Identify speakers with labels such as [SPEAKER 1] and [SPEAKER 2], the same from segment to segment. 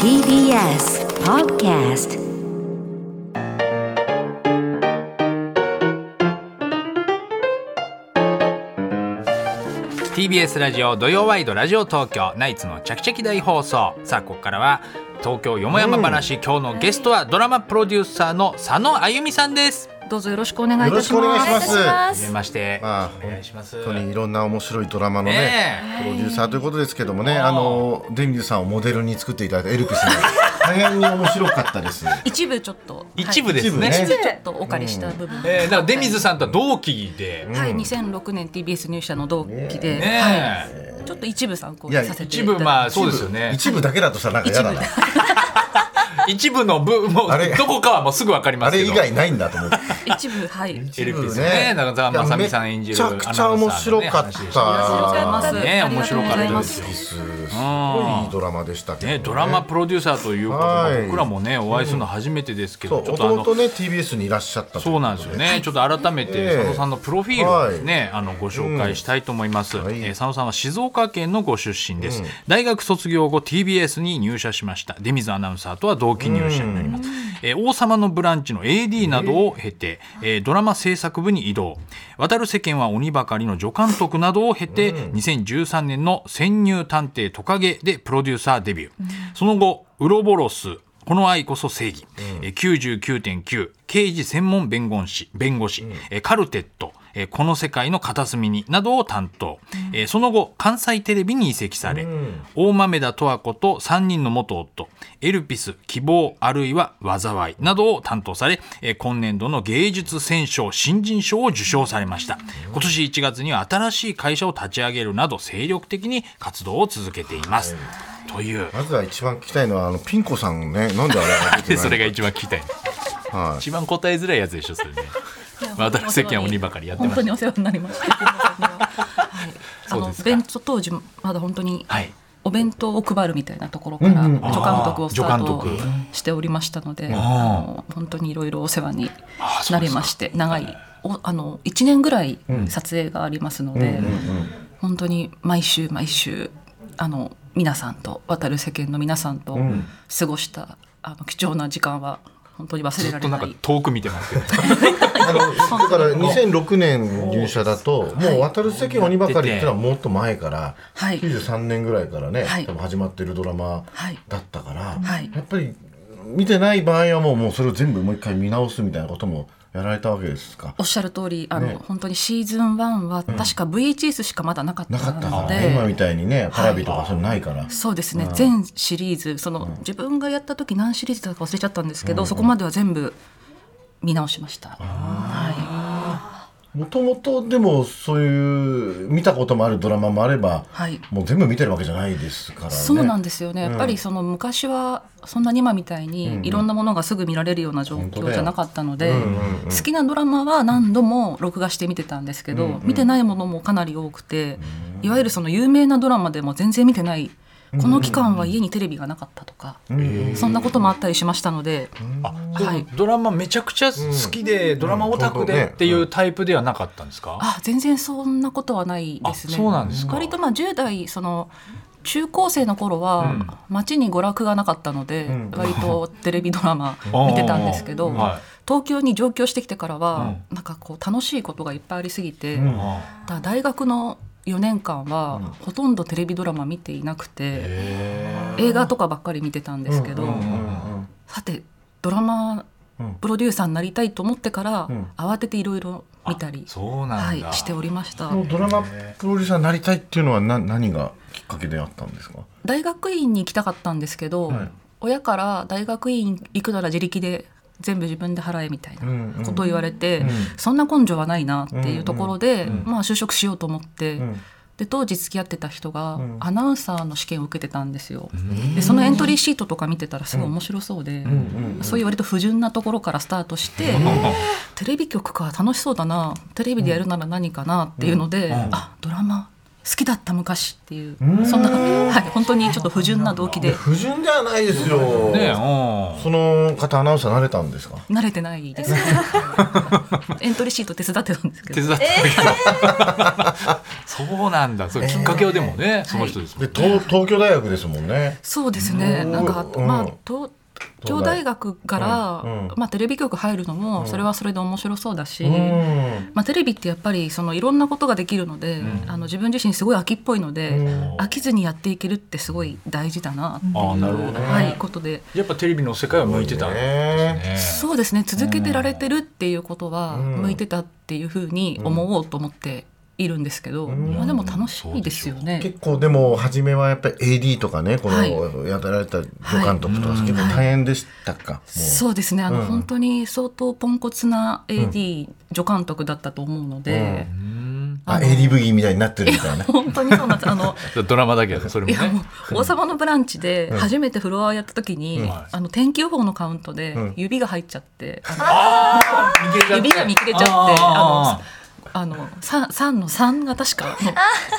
[SPEAKER 1] TBS Podcast
[SPEAKER 2] TBS ラジオ土曜ワイドラジオ東京ナイツのチャキチャキ大放送。さあここからは東京よもやま話、今日のゲストはドラマプロデューサーの佐野あゆみさんです
[SPEAKER 3] どうぞよろしくお願いいたします。
[SPEAKER 4] よろしくお願いします。
[SPEAKER 2] はじめまして、
[SPEAKER 4] まあ
[SPEAKER 2] お願いします。
[SPEAKER 4] 本当にいろんな面白いドラマのね
[SPEAKER 2] ね
[SPEAKER 4] プロデューサーということですけどもねあのデミューさんをモデルに作っていただいたエルピスに 大変に面白かったです。
[SPEAKER 3] 一部ちょっと。
[SPEAKER 2] 一部ですね、
[SPEAKER 4] 一部
[SPEAKER 3] ちょっとお借りした部分。
[SPEAKER 2] えー、だから出水さんとは同期で、
[SPEAKER 3] はい、2006年 TBS 入社の同期で、
[SPEAKER 2] ね
[SPEAKER 3] はい、ちょっと一部参考にさせて
[SPEAKER 2] 一
[SPEAKER 3] いただいて。
[SPEAKER 2] 部まあそうですよね。
[SPEAKER 4] 一部だけだとしたらなんか嫌だな
[SPEAKER 2] 一部の部もう
[SPEAKER 4] あれ
[SPEAKER 2] どこかはもうすぐわかりま
[SPEAKER 4] あ
[SPEAKER 2] すけど。
[SPEAKER 4] れ以外ないんだと思って。
[SPEAKER 3] 一部はい。
[SPEAKER 2] エルピスね。だからまさみさん演じる
[SPEAKER 4] めちゃくちゃ面白かった。
[SPEAKER 2] ね話でした
[SPEAKER 3] ありがとうございます。
[SPEAKER 2] ね面白かったです
[SPEAKER 3] す。
[SPEAKER 4] すごいいいドラマでしたけど
[SPEAKER 2] ね、ドラマプロデューサーということ
[SPEAKER 4] はい。
[SPEAKER 2] で僕らもねお会いするの初めてですけど、
[SPEAKER 4] そう
[SPEAKER 2] ちょっとあの
[SPEAKER 4] ね TBS にいらっしゃった
[SPEAKER 2] そうなんですよね、ちょっと改めて
[SPEAKER 4] ええ。
[SPEAKER 2] 佐野さんのプロフィールをですね、あのご紹介したいと思います、
[SPEAKER 4] はい。
[SPEAKER 2] えー佐野さんは静岡県のご出身です、大学卒業後 TBS に入社しました。出水アナウンサーとは同期入社になります、えー王様のブランチの AD などを経て、えードラマ制作部に移動。渡る世間は鬼ばかりの助監督などを経て、2013年の潜入探偵トカゲでプロデューサーデビュー、その後ウロボロスこの愛こそ正義、えー99.9刑事専門弁護士弁護士、えーカルテットえーこの世界の片隅になどを担当、えーその後関西テレビに移籍され、大豆田十和子と3人の元夫エルピス希望あるいは災いなどを担当され、えー今年度の芸術選奨新人賞を受賞されました。今年1月には新しい会社を立ち上げるなど精力的に活動を続けています、という。
[SPEAKER 4] まずは一番聞きたいのはあのピン子さんねなんであれ
[SPEAKER 2] それが一番聞きたい。
[SPEAKER 4] はい。
[SPEAKER 2] 一番答えづらいやつでしょそれね渡る世間は鬼ばかりやってま
[SPEAKER 3] 本当にお世話になりました。はい、あの弁当当時まだ本当に。
[SPEAKER 2] はい。
[SPEAKER 3] お弁当を配るみたいなところから助監督をスタートしておりましたので、本当にいろいろお世話になりまして長いおあの1年ぐらい撮影がありますので、本当に毎週毎週あの皆さんと渡る世間の皆さんと過ごした、あの貴重な時間は本当に忘れ
[SPEAKER 2] ずっとなんか
[SPEAKER 3] られない。
[SPEAKER 2] 遠く見てますけど
[SPEAKER 4] だから2006年入社だともう渡る世間鬼ばかりっていうのはもっと前から
[SPEAKER 3] はい。
[SPEAKER 4] 93年ぐらいからね
[SPEAKER 3] はい。
[SPEAKER 4] 多分始まってるドラマ
[SPEAKER 3] はい。
[SPEAKER 4] だったから
[SPEAKER 3] はい。
[SPEAKER 4] やっぱり見てない場合はもうもうそれを全部もう一回見直すみたいなこともやられたわけですか？
[SPEAKER 3] おっしゃる通りあの、
[SPEAKER 4] ね。
[SPEAKER 3] 本当にシーズン1は確か VHS しかまだなかったの
[SPEAKER 4] から今み
[SPEAKER 3] で。
[SPEAKER 4] たいにねパラビとかそういうのないから。
[SPEAKER 3] そうですね。全シリーズその、自分がやった時何シリーズだか忘れちゃったんですけど、そこまでは全部見直しました。は
[SPEAKER 4] もともとでもそういう見たこともあるドラマもあれば
[SPEAKER 3] はい。
[SPEAKER 4] もう全部見てるわけじゃないですからね。
[SPEAKER 3] そうなんですよね、やっぱりその昔はそんなに今みたいにいろんなものがすぐ見られるような状況じゃなかったので、好きなドラマは何度も録画して見てたんですけど、見てないものもかなり多くて、いわゆるその有名なドラマでも全然見てないこの期間は家にテレビがなかったとか、そんなこともあったりしましたので、
[SPEAKER 2] あ、
[SPEAKER 3] はい。
[SPEAKER 2] ドラマめちゃくちゃ好きで、ドラマオタクでっていうタイプではなかったんですか、
[SPEAKER 3] あ全然そんなことはないですね。
[SPEAKER 2] あそうなんですか。
[SPEAKER 3] 割とまあ10代その中高生の頃は街に娯楽がなかったので、割とテレビドラマ 見てたんですけど、東京に上京してきてからは、なんかこう楽しいことがいっぱいありすぎて、大学の4年間はほとんどテレビドラマ見ていなくて、映画とかばっかり見てたんですけど、さてドラマプロデューサーになりたいと思ってから、慌てていろいろ見たり、
[SPEAKER 2] そうなんだ、
[SPEAKER 3] はい、しておりました。
[SPEAKER 4] ドラマプロデューサーになりたいっていうのはな何がきっかけであったんですか？
[SPEAKER 3] 大学院に行きたかったんですけど、
[SPEAKER 4] はい。
[SPEAKER 3] 親から大学院行くなら自力で全部自分で払えみたいなことを言われて、そんな根性はないなっていうところで、まあ就職しようと思って、で当時付き合ってた人がアナウンサーの試験を受けてたんですよ。でそのエントリーシートとか見てたらすごい面白そうで、そういう割と不純なところからスタートして、テレビ局か楽しそうだなテレビでやるなら何かなっていうので、あドラマ好きだった昔っていうそんな、はい、本当にちょっと不純な動機で。
[SPEAKER 4] 不純じゃないですよ、
[SPEAKER 2] ねうん。
[SPEAKER 4] その方アナウンサー慣れたんですか？
[SPEAKER 3] 慣れてないです。エントリーシート手伝ってたんですけど。
[SPEAKER 2] 手伝った そうなんだ。それきっかけはでもね、その人ですもん
[SPEAKER 4] で東東京大学ですもんね。
[SPEAKER 3] そうですね。なんか、
[SPEAKER 4] うん。
[SPEAKER 3] まあ東京大学から、
[SPEAKER 4] うん。うん
[SPEAKER 3] まあ、テレビ局入るのもそれはそれで面白そうだし、
[SPEAKER 4] うん。
[SPEAKER 3] まあ、テレビってやっぱりそのいろんなことができるので、あの自分自身すごい飽きっぽいので、飽きずにやっていけるってすごい大事だなっていう
[SPEAKER 2] ああなるほどね。
[SPEAKER 3] はい、ことで。
[SPEAKER 2] やっぱテレビの世界は向いてた。んですね。
[SPEAKER 3] そうですね。続けてられてるっていうことは
[SPEAKER 4] ん。
[SPEAKER 3] 向いてたっていうふうに思おうと思っているんですけど、まあ、でも楽しいですよね。
[SPEAKER 4] 結構でも初めはやっぱり AD とかねこ
[SPEAKER 3] はい。
[SPEAKER 4] のやられた助監督とか結構大変でしたか、
[SPEAKER 3] そうですね。あの、
[SPEAKER 4] うん。
[SPEAKER 3] 本当に相当ポンコツな AD、助監督だったと思うので、
[SPEAKER 4] あ AD ブギーみたいになってるみたいな
[SPEAKER 3] 本当にそうなんです。あの
[SPEAKER 2] ドラマだけどそれも
[SPEAKER 3] いやも
[SPEAKER 2] ね
[SPEAKER 3] う「王様のブランチ」で初めてフロアをやった時に、あの天気予報のカウントで指が入っちゃって、指が見切れちゃってあのあの 3, 3の3が確かの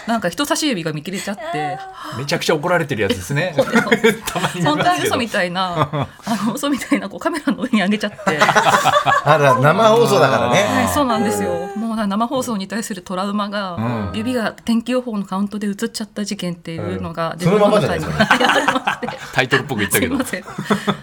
[SPEAKER 3] なんか人差し指が見切れちゃって。
[SPEAKER 2] めちゃくちゃ怒られてるやつですね。たまに見
[SPEAKER 3] 本当
[SPEAKER 2] ますけど。
[SPEAKER 3] に嘘みたいな あの嘘みたいなこうカメラの上に上げちゃって。
[SPEAKER 4] あら生放送だから
[SPEAKER 3] はい、
[SPEAKER 4] ね
[SPEAKER 3] そうなんですよ。もうな生放送に対するトラウマが、指が天気予報のカウントで映っちゃった事件っていうのが、
[SPEAKER 4] そのままじゃないですか。
[SPEAKER 2] タイトルっぽく言ったけど。
[SPEAKER 3] すいま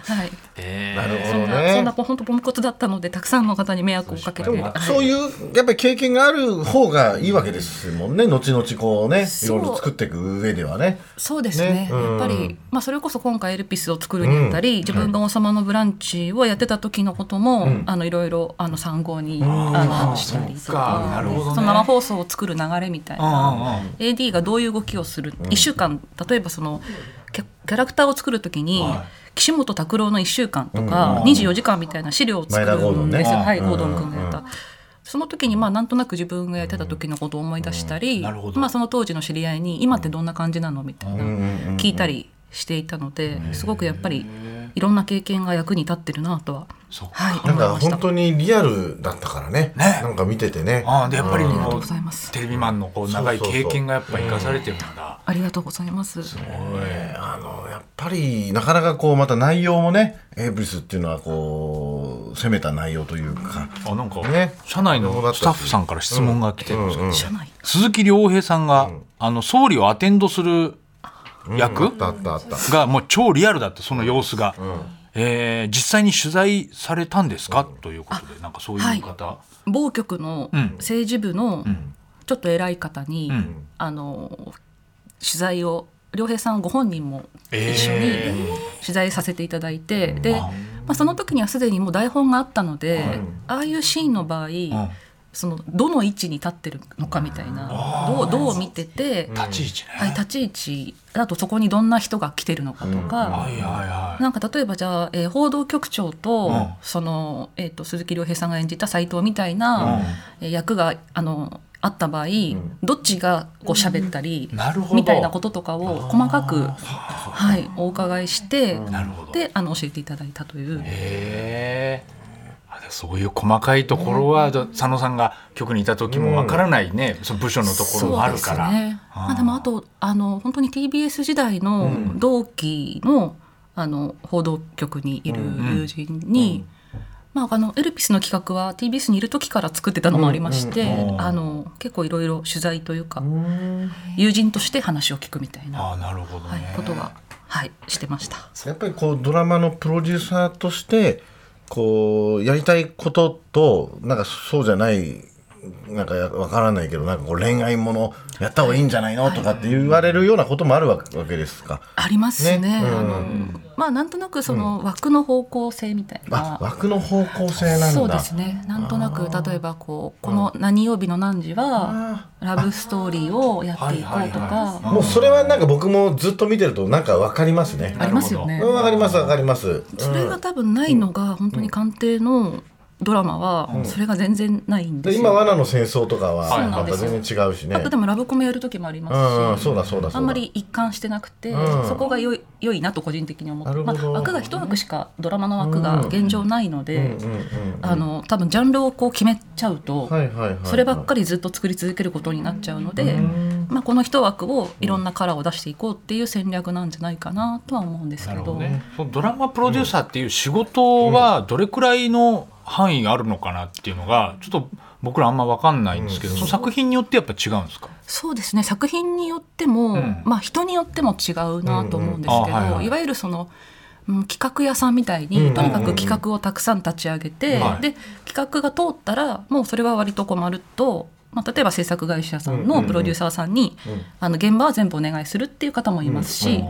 [SPEAKER 3] せん。はい。
[SPEAKER 2] え
[SPEAKER 4] なる
[SPEAKER 3] そん
[SPEAKER 4] ほど
[SPEAKER 3] なそんな
[SPEAKER 4] ね
[SPEAKER 3] 本当ポンコツだったのでたくさんの方に迷惑をかけて、はい。
[SPEAKER 4] そういうやっぱり経験がある方がいいわけですもんね。後々こうねいろいろ作っていく上ではね。
[SPEAKER 3] そうですね。
[SPEAKER 4] ね。うん
[SPEAKER 3] やっぱり、まあ、それこそ今回エルピスを作るにあたり、自分が「王様のブランチ」をやってた時のことも、あのいろいろあの参考にあのしたりと
[SPEAKER 2] か
[SPEAKER 3] か
[SPEAKER 2] なるほどね。
[SPEAKER 3] その生放送を作る流れみたい
[SPEAKER 2] うんうん。
[SPEAKER 3] な AD がどういう動きをする、1週間例えばそのキャキャラクターを作る時に、岸本拓郎の1週間とか、24時間みたいな資料を作るんですよ、はい、
[SPEAKER 4] うん。
[SPEAKER 3] ゴードン君がやった。その時にまあなんとなく自分がやってた時のことを思い出したり、まあ、その当時の知り合いに今ってどんな感じなのみたいな聞いたりしていたのですごくやっぱりいろんな経験が役に立ってるなとは、
[SPEAKER 2] そう
[SPEAKER 3] はい、
[SPEAKER 4] なんか本。当にリアルだったからね。
[SPEAKER 2] ね。
[SPEAKER 4] なんか見ててね。
[SPEAKER 2] ああでやっぱり
[SPEAKER 3] ありがとう
[SPEAKER 2] もう
[SPEAKER 3] ございます。
[SPEAKER 2] テレビマンのこう長い経験がやっぱ生かされてるんだ
[SPEAKER 3] ありがとうございます。
[SPEAKER 4] ねあのやっぱりなかなかこうまた内容もねエイブリスっていうのはこう攻めた内容というか。
[SPEAKER 2] あなんか
[SPEAKER 4] ね
[SPEAKER 2] 社内のスタッフさんから質問が来てるんですけど
[SPEAKER 3] 社内。
[SPEAKER 2] 鈴木亮平さんがあの総理をアテンドする役
[SPEAKER 4] あったあったあった。
[SPEAKER 2] がもう超リアルだったその様子が、えー実際に取材されたんですか、ということでなんかそういう方、
[SPEAKER 3] 某局の
[SPEAKER 2] ん。
[SPEAKER 3] 政治部のちょっと偉い方に、
[SPEAKER 2] ん。
[SPEAKER 3] あの取材を良平さんご本人も一緒
[SPEAKER 2] え
[SPEAKER 3] に取材させていただいて、で、まあ、その時にはすでにもう台本があったので、ああいうシーンの場合、そのどの位置に立ってるのかみたいなどうどう見てて、
[SPEAKER 2] 立ち位置ね、
[SPEAKER 3] はい、立ち位置あとそこにどんな人が来てるのかとか。
[SPEAKER 2] はいはいはい。
[SPEAKER 3] なんか例えばじゃあ、えー報道局長と、
[SPEAKER 2] ん。
[SPEAKER 3] その、えー、と鈴木亮平さんが演じた斎藤みたいな、えー役があのあった場合、どっちがこう喋ったり、
[SPEAKER 2] なるほど。
[SPEAKER 3] みたいなこととかを細かく、はい、お伺いして
[SPEAKER 2] なるほど。
[SPEAKER 3] であの教えていただいたという。
[SPEAKER 2] そういう細かいところは、佐野さんが局にいた時もわからないね、その部署のところもあるから、
[SPEAKER 3] ね。まあ、でもあとあの本当に TBS 時代の同期の,、あの報道局にいる友人に、まあ、あのエルピスの企画は TBS にいる時から作ってたのもありまして、
[SPEAKER 2] うん
[SPEAKER 3] あの結構いろいろ取材というか、友人として話を聞くみたいな、
[SPEAKER 2] ああなるほど
[SPEAKER 3] はい
[SPEAKER 2] ね、、
[SPEAKER 3] ことが、はい、してました。
[SPEAKER 4] やっぱりこうドラマのプロデューサーとしてこうやりたいこととなんかそうじゃないなんかわからないけどなんかこう恋愛ものやった方がいいんじゃないの？とかって言われるようなこともあるわけですか？
[SPEAKER 3] ありますね。
[SPEAKER 4] ね？うん。
[SPEAKER 3] あのまあなんとなくその枠の方向性みたいな、
[SPEAKER 4] あ枠の方向性なんだ。
[SPEAKER 3] そうですね。なんとなく例えばこうこの何曜日の何時はラブストーリーをやっていこうとか。
[SPEAKER 4] もうそれはなんか僕もずっと見てるとなんかわかりますね。
[SPEAKER 3] ありますよね。
[SPEAKER 4] うんわかりますわかります。
[SPEAKER 3] それが多分ないのが本当に官邸のドラマはそれが全然ないんで
[SPEAKER 4] です
[SPEAKER 3] よ。
[SPEAKER 4] 今罠の戦争とかはまた全然違うしね。
[SPEAKER 3] あとでもラブコメやる時もありますし、
[SPEAKER 4] うんうんそうだそうだそうだ。
[SPEAKER 3] あんまり一貫してなくて、
[SPEAKER 4] うん。
[SPEAKER 3] そこが良い良いなと個人的に思って、まあ、枠が一枠しかドラマの枠が現状ないので、多分ジャンルをこう決めちゃうと、そればっかりずっと作り続けることになっちゃうので、まあ、この一枠をいろんなカラーを出していこうっていう戦略なんじゃないかなとは思うんですけど。
[SPEAKER 2] そのドラマプロデューサーっていう仕事はどれくらいの範囲があるのかなっていうのがちょっと僕らあんま分かんないんですけど、その作品によってやっぱ違うんですか？
[SPEAKER 3] そうですね。作品によっても、
[SPEAKER 2] ん。
[SPEAKER 3] まあ人によっても違うなと思うんですけど、
[SPEAKER 2] い
[SPEAKER 3] わゆるその、うん企画屋さんみたいに、
[SPEAKER 4] うん。うんうん
[SPEAKER 3] とにかく企画をたくさん立ち上げて、
[SPEAKER 2] はい。
[SPEAKER 3] で企画が通ったらもうそれは割とこうまるっと、まあ、例えば制作会社さんのプロデューサーさんに、あの現場は全部お願いするっていう方もいますし、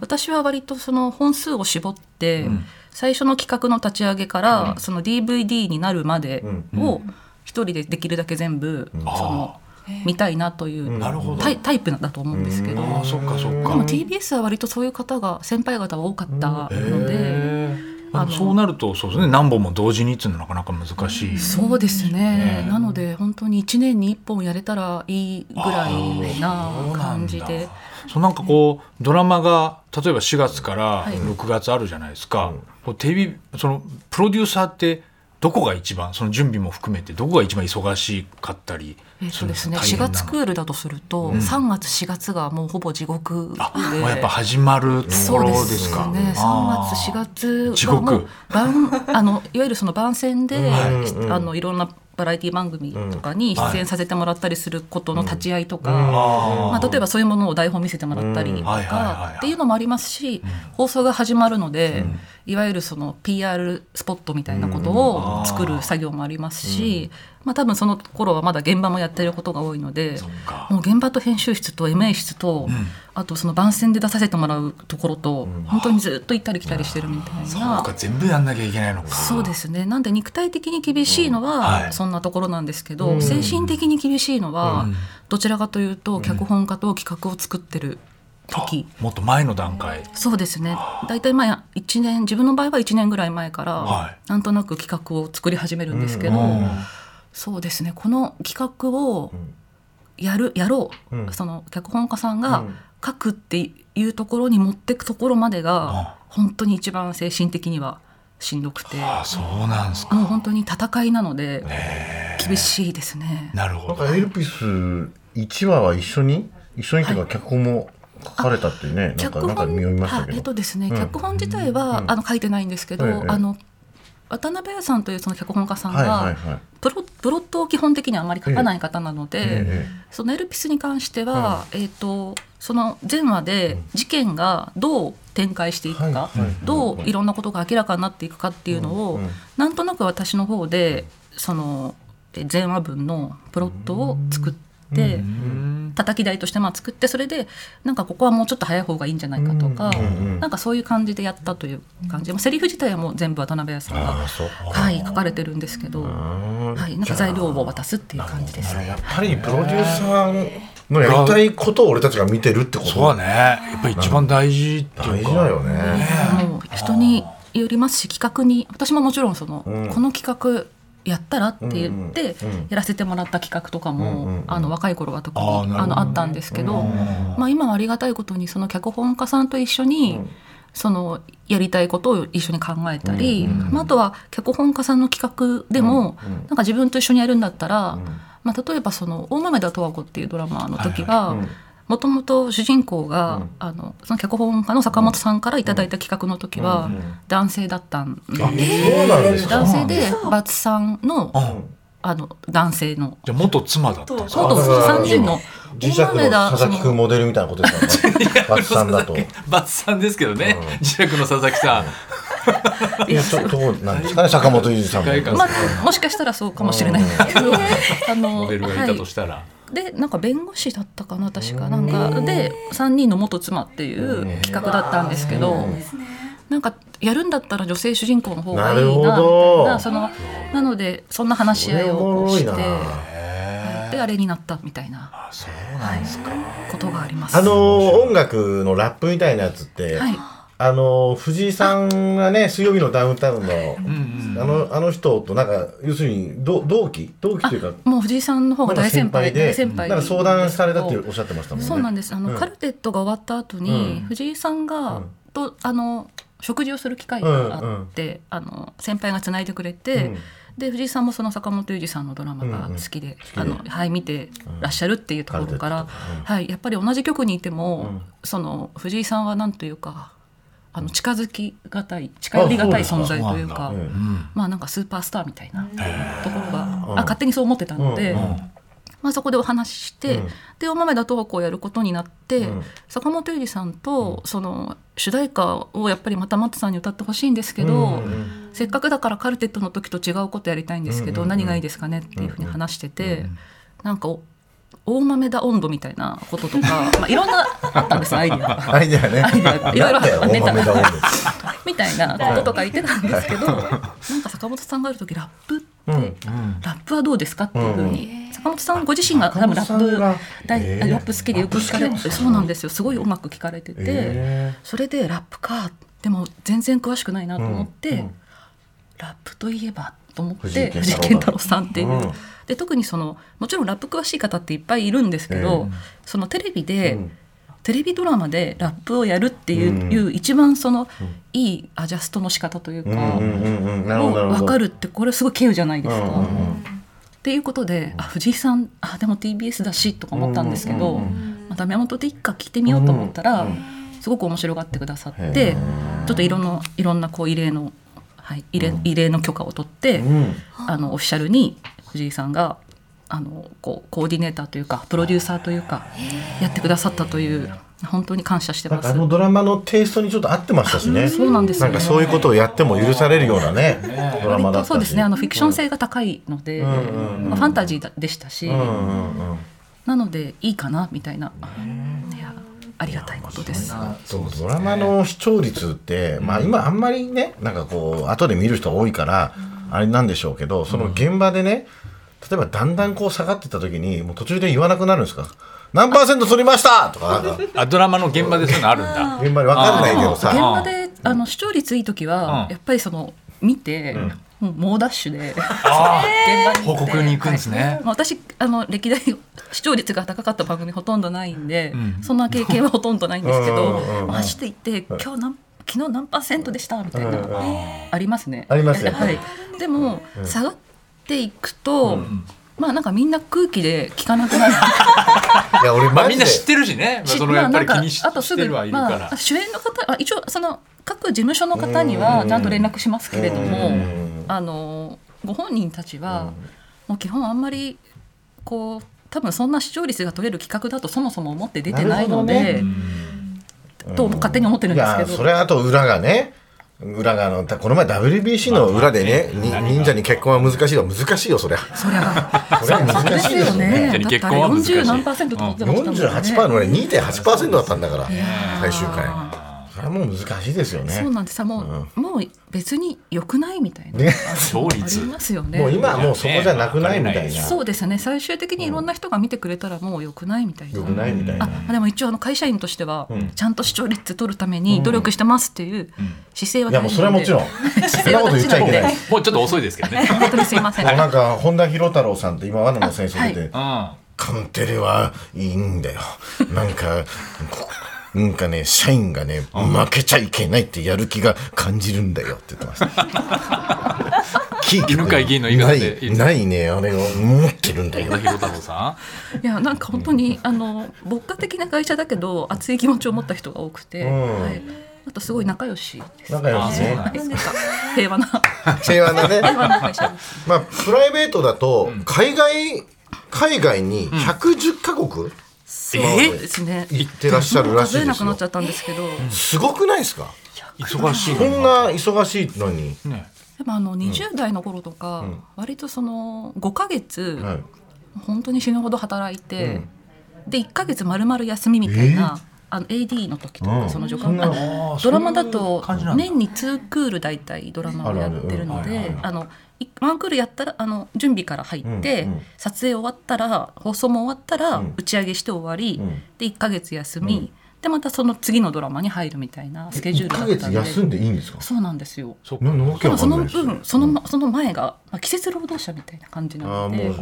[SPEAKER 3] 私は割とその本数を絞って、最初の企画の立ち上げから、その DVD になるまでを一人でできるだけ全部、その見たいなというタイタイプだと思うんですけど、
[SPEAKER 2] ああそっかそっか。
[SPEAKER 3] でも TBS は割とそういう方が先輩方は多かったので。
[SPEAKER 2] あのそうなるとそうですね。何本も同時にっていうのはなかなか難しい。
[SPEAKER 3] そうですね、なので本当に1年に1本やれたらいいぐらいな感じで
[SPEAKER 2] そうなんかこうドラマが例えば4月から
[SPEAKER 3] い。
[SPEAKER 2] 6月あるじゃないですか、こうテレビそのプロデューサーってどこが一番その準備も含めてどこが一番忙しかったり
[SPEAKER 3] えっとですね。4
[SPEAKER 2] 大変なの？
[SPEAKER 3] 月クールだとすると、3月4月がもうほぼ地獄
[SPEAKER 2] あ
[SPEAKER 3] で
[SPEAKER 2] もうやっぱ始まるところ
[SPEAKER 3] そうで
[SPEAKER 2] ですか
[SPEAKER 3] ね。3
[SPEAKER 2] あ
[SPEAKER 3] 月4月
[SPEAKER 2] 地獄
[SPEAKER 3] はもう番あのいわゆるその番宣で、
[SPEAKER 2] はい。
[SPEAKER 3] あのいろんなバラエティ番組とかに出演させてもらったりすることの立ち会いとか、まあ、例えばそういうものを台本見せてもらったりとかっていうのもありますし、放送が始まるので、いわゆるその PR スポットみたいなことを作る作業もありますし、まあ、多分その頃はまだ現場もやってることが多いので
[SPEAKER 2] か。
[SPEAKER 3] もう現場と編集室と MA 室と、あとその番宣で出させてもらうところと、本当にずっと行ったり来たりしてるみたい
[SPEAKER 2] そう
[SPEAKER 3] な。
[SPEAKER 2] か全部やんなきゃいけないのか。
[SPEAKER 3] そうですね。なんで肉体的に厳しいの
[SPEAKER 2] うん。は
[SPEAKER 3] はい。そんなところなんですけど、精神的に厳しいのはどちらかというと脚本家と企画を作ってる時、
[SPEAKER 2] もっと前の段階。
[SPEAKER 3] そうですね。大体まあ1年自分の場合は1年ぐらい前から、
[SPEAKER 2] はい。
[SPEAKER 3] なんとなく企画を作り始めるんですけど、そうですね。この企画をやるやろう、その脚本家さんが書くっていうところに持ってくところまでが本当に一番精神的にはしんどくて。
[SPEAKER 2] あそうなんですか。
[SPEAKER 3] もう本当に戦いなので厳しいですね。
[SPEAKER 2] なるほど。
[SPEAKER 4] なんかエルピス1話は一緒に一緒にっていうか脚本も書かれたっていうね、なんかなんか見読みましたけど、
[SPEAKER 3] はいえっとですね、脚本自体は、あの書いてないんですけど、
[SPEAKER 4] ええ。
[SPEAKER 3] あの渡辺屋さんというその脚本家さんが、プロプロットを基本的にはあまり書かない方なので、
[SPEAKER 4] え
[SPEAKER 3] そのエルピスに関しては、えっ、とその前話で事件がどう展開していくか、どういろんなことが明らかになっていくかっていうのを、なんとなく私の方でそのえ前話文のプロットを作って。叩き台としてまあ作ってそれでなんかここはもうちょっと早い方がいいんじゃないかとか、なんかそういう感じでやったという感じ。でセリフ自体はもう全部渡辺屋さんがはい、書かれてるんですけど、はい、なんか材料を渡すっていう感じです。
[SPEAKER 4] やっぱりプロデューサーのやりたいことを俺たちが見てるってこと。
[SPEAKER 2] そうだね。やっぱり一番大事っていうか。
[SPEAKER 4] 大事だよね、
[SPEAKER 3] もう人によりますし企画に私ももちろんその、この企画やったらって言ってやらせてもらった企画とかも、あの若い頃は特に
[SPEAKER 2] あ
[SPEAKER 3] のあったんですけど、まあ、今はありがたいことにその脚本家さんと一緒に、そのやりたいことを一緒に考えたり、まあ、あとは脚本家さんの企画でも、なんか自分と一緒にやるんだったら、まあ、例えばその「大豆田十和子」っていうドラマの時は。もともと主人公が、あのその脚本家の坂本さんからいただいた企画の時は男性だったんで、
[SPEAKER 4] す。か？
[SPEAKER 3] 男性でバツさんのあの男性の。
[SPEAKER 2] じゃあ元妻だった
[SPEAKER 3] 元
[SPEAKER 4] だ。から
[SPEAKER 3] 3人の。
[SPEAKER 4] 磁石の佐々木君モデルみたいなことですかね。バツさんだと。
[SPEAKER 2] バツさんですけどね。磁石の佐々木さん
[SPEAKER 4] いやちょっとどうなんですかね坂本龍二さん
[SPEAKER 3] まあ、もしかしたらそうかもしれない。ん。ですけどあの
[SPEAKER 2] モデルがいたとしたら、
[SPEAKER 3] はい。でなんか弁護士だったかな確か。なんかで3人の元妻っていう企画だったんですけどなんかやるんだったら女性主人公の方がいいなみた
[SPEAKER 4] ど
[SPEAKER 3] いなそのなのでそんな話し合いをしてであれになったみたいな
[SPEAKER 2] そうなんですか、
[SPEAKER 3] ことがあります。
[SPEAKER 4] あのー音楽のラップみたいなやつって、
[SPEAKER 3] はい
[SPEAKER 4] ああの藤井さんがね水曜日のダウンタウンの、あのあの人となんか要するに同同期？同期というか。
[SPEAKER 3] もう藤井さんの方が大先輩
[SPEAKER 4] で。
[SPEAKER 3] 大先輩。
[SPEAKER 4] なんか相談されたっておっしゃってましたもんね。
[SPEAKER 3] そうなんです。あの、
[SPEAKER 4] うん。
[SPEAKER 3] カルテットが終わった後に、
[SPEAKER 4] うん。
[SPEAKER 3] 藤井さんが、
[SPEAKER 4] うん。
[SPEAKER 3] とあの食事をする機会があって、あの先輩がつないでくれて、
[SPEAKER 4] うん。
[SPEAKER 3] で藤井さんもその坂本龍二さんのドラマが好きで、あのはい見てらっしゃるっていうところから、はいやっぱり同じ局にいても、
[SPEAKER 4] うん。
[SPEAKER 3] その藤井さんはなんというかあの近づきがたい近寄りがたい存在というかまあなんかスーパースターみたいなところが、あ勝手にそう思ってたので、まあ、そこでお話しして、
[SPEAKER 4] うん。
[SPEAKER 3] で大豆田十和子をやることになって、
[SPEAKER 4] うん。
[SPEAKER 3] 坂本龍二さんとその主題歌をやっぱりまた松さんに歌ってほしいんですけど、せっかくだからカルテットの時と違うことやりたいんですけど、何がいいですかねっていうふうに話してて、なんかお大豆田温度みたいなこととか、まあ、いろんなあったんですよアイディア。が。
[SPEAKER 4] アイデアね。
[SPEAKER 3] アイデアがいろいろ
[SPEAKER 4] なんだよ
[SPEAKER 3] ネタ
[SPEAKER 4] 大豆だ温度
[SPEAKER 3] みたいなこととか言ってたんですけど、なんか坂本さんがある時ラップって、
[SPEAKER 4] うん
[SPEAKER 3] ラップはどうですかっていうふうに、坂本さんご自身が多分ラップ大
[SPEAKER 4] えー。
[SPEAKER 3] ラップ好きでよく聞かれてそうなんですよ。すごいうまく聞かれてて、
[SPEAKER 4] へ
[SPEAKER 3] それでラップかでも全然詳しくないなと思って、
[SPEAKER 4] うんうん。
[SPEAKER 3] ラップといえばと思って藤井健太郎さんっていう、
[SPEAKER 4] うん。
[SPEAKER 3] で特にそのもちろんラップ詳しい方っていっぱいいるんですけど、そのテレビで、
[SPEAKER 4] うん。
[SPEAKER 3] テレビドラマでラップをやるっていう,、
[SPEAKER 4] うん。
[SPEAKER 3] いう一番その、いいアジャストの仕方というか、を分かるってこれすごい稀有じゃないですか。っていうことであ藤井さんあでも TBS だしとか思ったんですけど、まあ、ダメ元で一回聞いてみようと思ったら、
[SPEAKER 4] うん
[SPEAKER 3] すごく面白がってくださっ
[SPEAKER 4] へ
[SPEAKER 3] て
[SPEAKER 4] ー。
[SPEAKER 3] ちょっといろんな、いろんなこう異例の、はい、異例異例の許可を取って、
[SPEAKER 4] うん。
[SPEAKER 3] あのオフィシャルに藤井さんがあのこうコーディネーターというかプロデューサーというかやってくださったという本当に感謝してます。
[SPEAKER 4] あ。のドラマのテイストにちょっと合ってましたしね。
[SPEAKER 3] そうなんですよね。
[SPEAKER 4] なんかそういうことをやっても許されるようなね、ドラマだ
[SPEAKER 3] そうですねあのフィクション性が高いので、
[SPEAKER 4] んうんうん
[SPEAKER 3] まあファンタジーでしたし、
[SPEAKER 4] うんうんうん。
[SPEAKER 3] なのでいいかなみたいな、ありがたいことです。
[SPEAKER 4] そうドラマの視聴率って、まあ今あんまりねなんかこう後で見る人多いからあれなんでしょうけどその現場でね例えばだんだんこう下がってった時にもう途中で言わなくなるんですか？何パーセント取りました？とか。
[SPEAKER 2] あドラマの現場でそういうのあるんだ。
[SPEAKER 4] 現場で分かんないけど
[SPEAKER 3] 現
[SPEAKER 4] さ
[SPEAKER 3] 場であの視聴率いい時は、
[SPEAKER 2] うん。
[SPEAKER 3] やっぱりその見て、もう猛ダッシュで。
[SPEAKER 2] あ
[SPEAKER 3] 現場に
[SPEAKER 2] 報告に行くんですね。
[SPEAKER 3] はい。まあ私あの歴代視聴率が高かった番組ほとんどないんで、
[SPEAKER 2] ん。
[SPEAKER 3] そんな経験はほとんどないんですけど、走っていって今日何昨日何パーセントでした？みたいな、ありますね。
[SPEAKER 4] ありますよ。
[SPEAKER 3] はい。でも、下がっていくと、まあなんかみんな空気で聞かなくなる。
[SPEAKER 4] いや俺
[SPEAKER 2] まあみんな知ってるしね、まあ、そのやっぱり気にし
[SPEAKER 3] まあなんかあとすぐ
[SPEAKER 2] してるはいるから、
[SPEAKER 3] まあ、主演の方あ一応その各事務所の方にはちゃんと連絡しますけれども、
[SPEAKER 4] うん
[SPEAKER 3] あのご本人たちは、もう基本あんまりこう多分そんな視聴率が取れる企画だとそもそも思って出てないので、と勝手に思ってるん
[SPEAKER 4] い
[SPEAKER 3] ですけど。
[SPEAKER 4] やそれあと裏がね裏があのこの前 WBC の裏でね、に忍者に結婚は難しいよ。難しいよそりゃ。
[SPEAKER 3] そりゃ。
[SPEAKER 4] そ難しいよ
[SPEAKER 3] ね。だってあれ
[SPEAKER 2] 結婚は難しい。
[SPEAKER 3] 40何パーセント取ってましたもんね。
[SPEAKER 4] 48%の俺2.8%だったんだから最終回もう難しいですよね。
[SPEAKER 3] そうなんです。もう、もう別に良くないみたいな、
[SPEAKER 4] ね。
[SPEAKER 2] 勝
[SPEAKER 3] あり
[SPEAKER 2] 率
[SPEAKER 3] ますよね。
[SPEAKER 4] もう今はもうそこじゃなくないみたいな。
[SPEAKER 3] そうですね。最終的にいろんな人が見てくれたらもう良くないみたいな。
[SPEAKER 4] よくないみたいな。
[SPEAKER 3] あでも一応あの会社員としては、
[SPEAKER 4] ん。
[SPEAKER 3] ちゃんと視聴率取るために努力してますっていう姿勢はい
[SPEAKER 4] やもうそれはもちろん。そんなこと言っちゃいけない。
[SPEAKER 2] もうちょっと遅いですけどね、
[SPEAKER 3] 本当にすいません。
[SPEAKER 4] なんか本田博太郎さんって今罠の先生で、
[SPEAKER 2] うん、
[SPEAKER 4] カンテレはいいんだよ。なんかこなんかね社員がね負けちゃいけないってやる気が感じるんだよって言ってました。キー
[SPEAKER 2] 犬飼議員の言い方で
[SPEAKER 4] ないないねあれを持ってるんだよ。
[SPEAKER 3] いやなんか本当にあの牧歌的な会社だけど熱い気持ちを持った人が多くて、
[SPEAKER 4] うん。
[SPEAKER 3] はい、あとすごい仲良しです。
[SPEAKER 4] 仲良しね。
[SPEAKER 3] はいなんか平和な。
[SPEAKER 4] 平和なね。
[SPEAKER 3] 平和な会社です。
[SPEAKER 4] まあプライベートだと海外海外に110カ国？
[SPEAKER 3] そうですね。
[SPEAKER 4] 行ってらっしゃるらしいですよ。
[SPEAKER 3] 数えなくなっちゃったんですけど、
[SPEAKER 4] すごくないですか？
[SPEAKER 2] ん忙しい
[SPEAKER 4] こんな。忙しいのに。
[SPEAKER 2] ね。
[SPEAKER 3] でもあの20代の頃とか、割とその5ヶ月、
[SPEAKER 4] はい。
[SPEAKER 3] 本当に死ぬほど働いて、で1ヶ月丸々休みみたいな、あの AD の時とか、
[SPEAKER 4] うん。
[SPEAKER 3] その助監ドラマだと年に2クール大体ドラマをやってるのであのいワンクールやったらあの準備から入って、
[SPEAKER 4] うんうん
[SPEAKER 3] 撮影終わったら放送も終わったら
[SPEAKER 4] うん。
[SPEAKER 3] 打ち上げして終わり、
[SPEAKER 4] うん。
[SPEAKER 3] で1ヶ月休み、でまたその次のドラマに入るみたいなスケジュールだ
[SPEAKER 4] 1
[SPEAKER 3] ったんで。
[SPEAKER 4] 休んでいいんですか？
[SPEAKER 3] そうなんですよ。
[SPEAKER 2] そ
[SPEAKER 4] で
[SPEAKER 3] その分その,、まその前が、まあ、季節労働者みたいな感じなので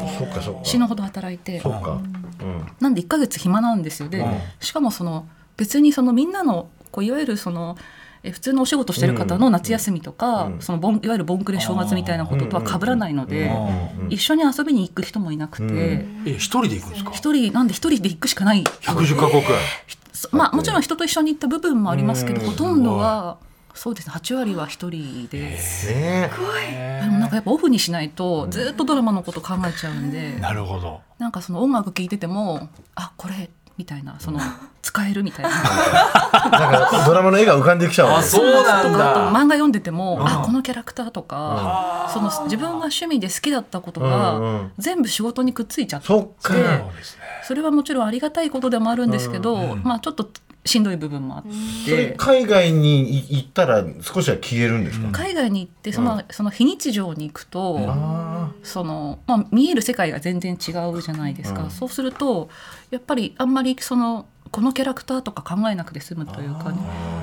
[SPEAKER 3] 死ぬほど働いて。
[SPEAKER 4] そっか。うん。
[SPEAKER 3] なんで1ヶ月暇なんですよ。で、しかもその別にそのみんなのこういわゆるそのえ普通のお仕事してる方の夏休みとか、そのボンいわゆるボンクレ正月みたいなこととは被らないので、一緒に遊びに行く人もいなくて、
[SPEAKER 2] え一人で行くんですか？
[SPEAKER 3] 一人なんで一人で行くしかない。
[SPEAKER 2] 110カ国
[SPEAKER 3] そまあもちろん人と一緒に行った部分もありますけど、ほとんどはそうですね。8割は一人で。
[SPEAKER 4] ね
[SPEAKER 3] でもなんかやっぱオフにしないとずっとドラマのこと考えちゃうんで、
[SPEAKER 2] なるほど。
[SPEAKER 3] なんかその音楽聴いててもあこれみたいなその使えるみたいな。
[SPEAKER 4] なんかドラマの絵が浮かんできちゃうわけ。です
[SPEAKER 2] そうなん
[SPEAKER 3] とかあと
[SPEAKER 2] だ
[SPEAKER 3] 漫画読んでても、あこのキャラクターとか、その自分が趣味で好きだったことが、
[SPEAKER 4] うんうん
[SPEAKER 3] 全部仕事にくっついちゃって
[SPEAKER 4] そっか。
[SPEAKER 2] そうですね。
[SPEAKER 3] それはもちろんありがたいことでもあるんですけど、まあちょっとしんどい部分もあって。
[SPEAKER 4] 海外にい行ったら少しは消えるんですか？
[SPEAKER 3] 海外に行ってその,、その非日常に行くと、
[SPEAKER 4] あ
[SPEAKER 3] そのまあ、見える世界が全然違うじゃないですか、そうするとやっぱりあんまりそのこのキャラクターとか考えなくて済むというか、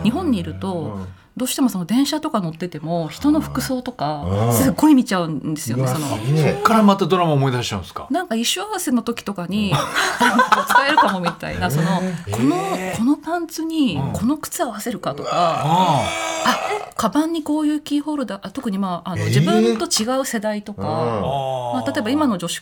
[SPEAKER 3] 日本にいると、どうしてもその電車とか乗ってても人の服装とかすっごい見ちゃうんですよね。その。
[SPEAKER 4] すげえ。
[SPEAKER 2] こっからまたドラマ思い出しちゃうんですか？
[SPEAKER 3] なんか衣装合わせの時とかに使えるかもみたいなそのこのこのパンツにこの靴合わせるかとか、
[SPEAKER 2] あ
[SPEAKER 3] あカバンにこういうキーホルダーあ特にまああの自分と違う世代とか、まあ、例えば今の女子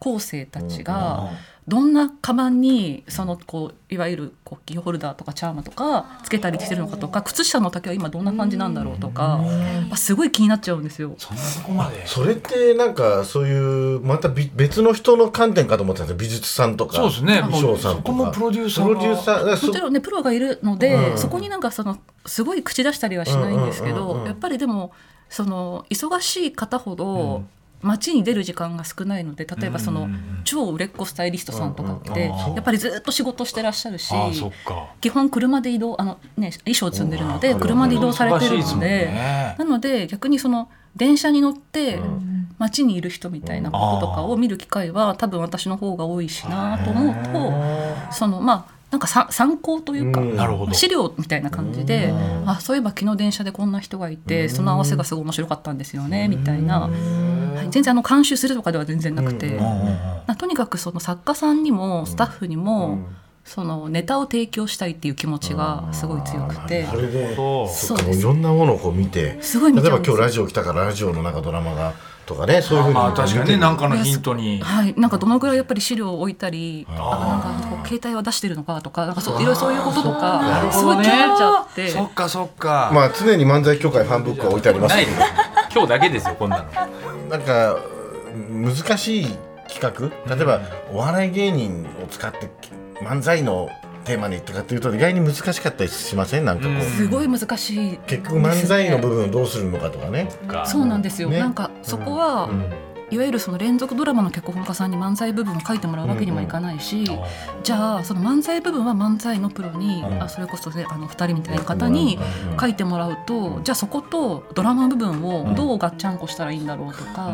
[SPEAKER 3] 高生たちがどんなカバンにそのこういわゆるこうキーホルダーとかチャームとかつけたりしてるのかとか靴下の丈は今どんな感じなんだろうとかすごい気になっちゃうんですよ。
[SPEAKER 2] そんなとこまで。
[SPEAKER 4] それってなんかそういうまたび別の人の観点かと思ってたんですよ。美術さんとか
[SPEAKER 2] そうですね。
[SPEAKER 4] 衣装さんとか。
[SPEAKER 2] そこもプロデューサーが。
[SPEAKER 4] プロデューサー
[SPEAKER 3] もちろんねプロがいるので、
[SPEAKER 4] うん。
[SPEAKER 3] そこになんかそのすごい口出したりはしないんですけど、
[SPEAKER 4] うんうんうんうん
[SPEAKER 3] やっぱりでもその忙しい方ほど、街に出る時間が少ないので例えばその、超売れっ子スタイリストさんとかって、やっぱりずっと仕事してらっしゃるし基本車で移動あの、ね、衣装を積んでるので
[SPEAKER 4] うん
[SPEAKER 3] 車で移動されてるので、
[SPEAKER 2] ね。
[SPEAKER 3] なので逆にその電車に乗って街にいる人みたいなこととかを見る機会は多分私の方が多いしなと思うとそのまあなんかさ参考というか、資料みたいな感じで、あそういえば昨日電車でこんな人がいて、その合わせがすごい面白かったんですよね、みたいな、はい、全然あの監修するとかでは全然なくて、なとにかくその作家さんにもスタッフにも、そのネタを提供したいっていう気持ちがすごい強くて、
[SPEAKER 4] それで
[SPEAKER 2] そう
[SPEAKER 3] そう
[SPEAKER 4] いろんなものをこう見て
[SPEAKER 3] すごい
[SPEAKER 4] 例えば今日ラジオ来たからラジオのなんかドラマがとかねそういうふうに
[SPEAKER 2] まあ確かにねなんかのヒントに。
[SPEAKER 3] はい、なんかどのぐらいやっぱり資料を置いたり、あなんかこう携帯は出してるのかとか、なんかそういろいろそういうこととか、すごい気になっちゃって。
[SPEAKER 2] そっかそっか。
[SPEAKER 4] まあ常に漫才協会ファンブックは置いてありますけど。
[SPEAKER 2] 今日だけですよこんなの
[SPEAKER 4] なんか難しい企画？例えばお笑い芸人を使って漫才のテーマにとかっていうと意外に難しかったりしません？なんかこう、
[SPEAKER 3] すごい難しい、
[SPEAKER 4] 結局漫才の部分をどうするのかとかね。
[SPEAKER 3] そうなんですよ。
[SPEAKER 4] ね。
[SPEAKER 3] なんかそこは、いわゆるその連続ドラマの脚本家さんに漫才部分を書いてもらうわけにもいかないし、じゃあその漫才部分は漫才のプロに、あそれこそねあの二人みたいな方に書いてもらうと、じゃあそことドラマ部分をどうガッチャンコしたらいいんだろうとか、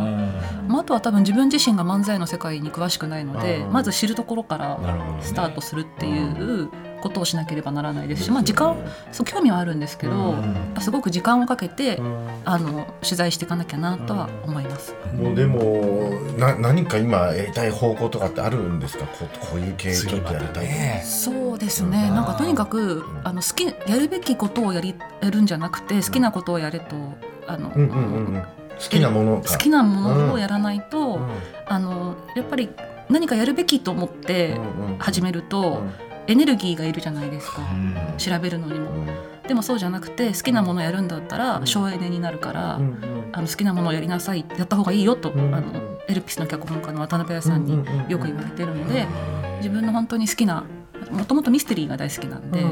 [SPEAKER 3] まあ、あとは多分自分自身が漫才の世界に詳しくないので、
[SPEAKER 4] うん。
[SPEAKER 3] まず知るところからスタートするっていうことをしなければならないですし、まあ、時間そう興味はあるんですけど、すごく時間をかけて、あの取材していかなきゃなとは思います。
[SPEAKER 4] もうでもな何か今やりたい方向とかってあるんですか？こうこういう系ちょっとやりたい、
[SPEAKER 2] ね
[SPEAKER 3] そうですね、なんかとにかくあの好きやるべきことをやりやるんじゃなくて好きなことをやれとあの、
[SPEAKER 4] うんうんうんうん。好きなものか。
[SPEAKER 3] 好きなものをやらないと、
[SPEAKER 4] うん。
[SPEAKER 3] あのやっぱり何かやるべきと思って
[SPEAKER 4] うんうん
[SPEAKER 3] 始めると、エネルギーがいるじゃないですか、調べるのにも。でもそうじゃなくて好きなものをやるんだったら省エネになるから、あの好きなものをやりなさいやった方がいいよと、
[SPEAKER 4] ん
[SPEAKER 3] あのエルピスの脚本家の渡辺屋さんによく言われてるので、自分の本当に好きなもともとミステリーが大好きなんで、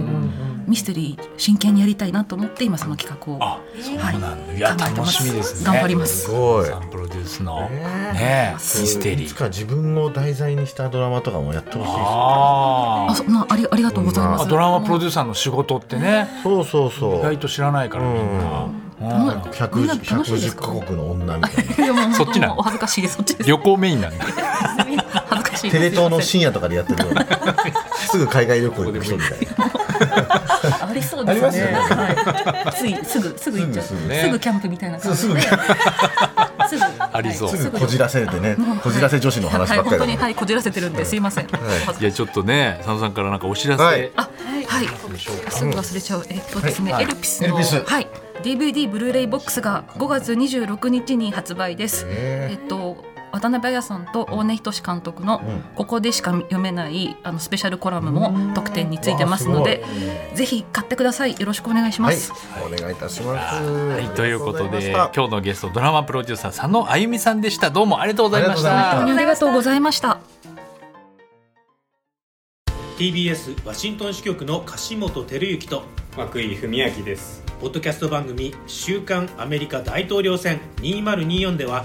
[SPEAKER 3] ミステリー真剣にやりたいなと思って今その企画を
[SPEAKER 2] あそう
[SPEAKER 3] はい
[SPEAKER 2] なんだ。いや
[SPEAKER 3] 頑張ってます。
[SPEAKER 2] 楽しみですね。
[SPEAKER 3] 頑張ります。
[SPEAKER 4] すごい。
[SPEAKER 2] サンプロデュースの。
[SPEAKER 4] ね
[SPEAKER 2] ねミステリー。
[SPEAKER 4] いつか自分を題材にしたドラマとかもやってほしいです
[SPEAKER 2] あ
[SPEAKER 3] あそなありありがとうございます。
[SPEAKER 2] あドラマプロデューサーの仕事ってね
[SPEAKER 4] そうそうそう。
[SPEAKER 2] 意外と知らないからみんな。
[SPEAKER 3] も
[SPEAKER 2] うん。
[SPEAKER 3] みんな
[SPEAKER 4] 100
[SPEAKER 3] 楽しいです
[SPEAKER 4] 110
[SPEAKER 3] か
[SPEAKER 4] カ国の女みたいな。
[SPEAKER 2] そっちなの
[SPEAKER 3] 恥ずかしいです。そっちです。
[SPEAKER 2] 旅行メインなんだ
[SPEAKER 3] 恥ずかしい
[SPEAKER 4] テレ東の深夜とかでやってるような すぐ海外旅行行く人みたいな。
[SPEAKER 3] ありそうですね。はい。ついすぐすぐ行っちゃう。
[SPEAKER 4] すぐ
[SPEAKER 3] す
[SPEAKER 2] ね。
[SPEAKER 3] ぐキャンプみたいな感じ
[SPEAKER 4] すぐ
[SPEAKER 3] で。すぐ。
[SPEAKER 2] ありそう。
[SPEAKER 3] はい。
[SPEAKER 4] すぐ。こじらせてね。こじらせ女子の話ばっかり
[SPEAKER 3] はい、本当にはいこじらせてるんですいません。
[SPEAKER 2] じゃあちょっとね佐野さんからなんかお知らせ、
[SPEAKER 4] はい。
[SPEAKER 3] あ、はい。すぐ忘れちゃう。えっとですね、
[SPEAKER 2] はい
[SPEAKER 3] エルピスの
[SPEAKER 4] エルピス。
[SPEAKER 3] はい。DVD ブルーレイボックスが5月26日に発売です。
[SPEAKER 4] へ
[SPEAKER 3] えっと渡辺彩さんと大根仁監督のここでしか読めないあのスペシャルコラムも特典についてますので、ぜひ買ってください。よろしくお願いしま
[SPEAKER 4] はい。
[SPEAKER 3] す。
[SPEAKER 4] お願いいたします。
[SPEAKER 2] はい、ということで
[SPEAKER 4] あ
[SPEAKER 2] 今日のゲストドラマプロデューサー佐野あゆみさんでした。どうもありがとうございまし
[SPEAKER 4] ありがとうござい。ました
[SPEAKER 2] た
[SPEAKER 3] 本当にありがとうございました。
[SPEAKER 5] TBS ワシントン支局の樫本照之と
[SPEAKER 6] 涌井文明です。
[SPEAKER 5] ポッドキャスト番組「週刊アメリカ大統領選2024」では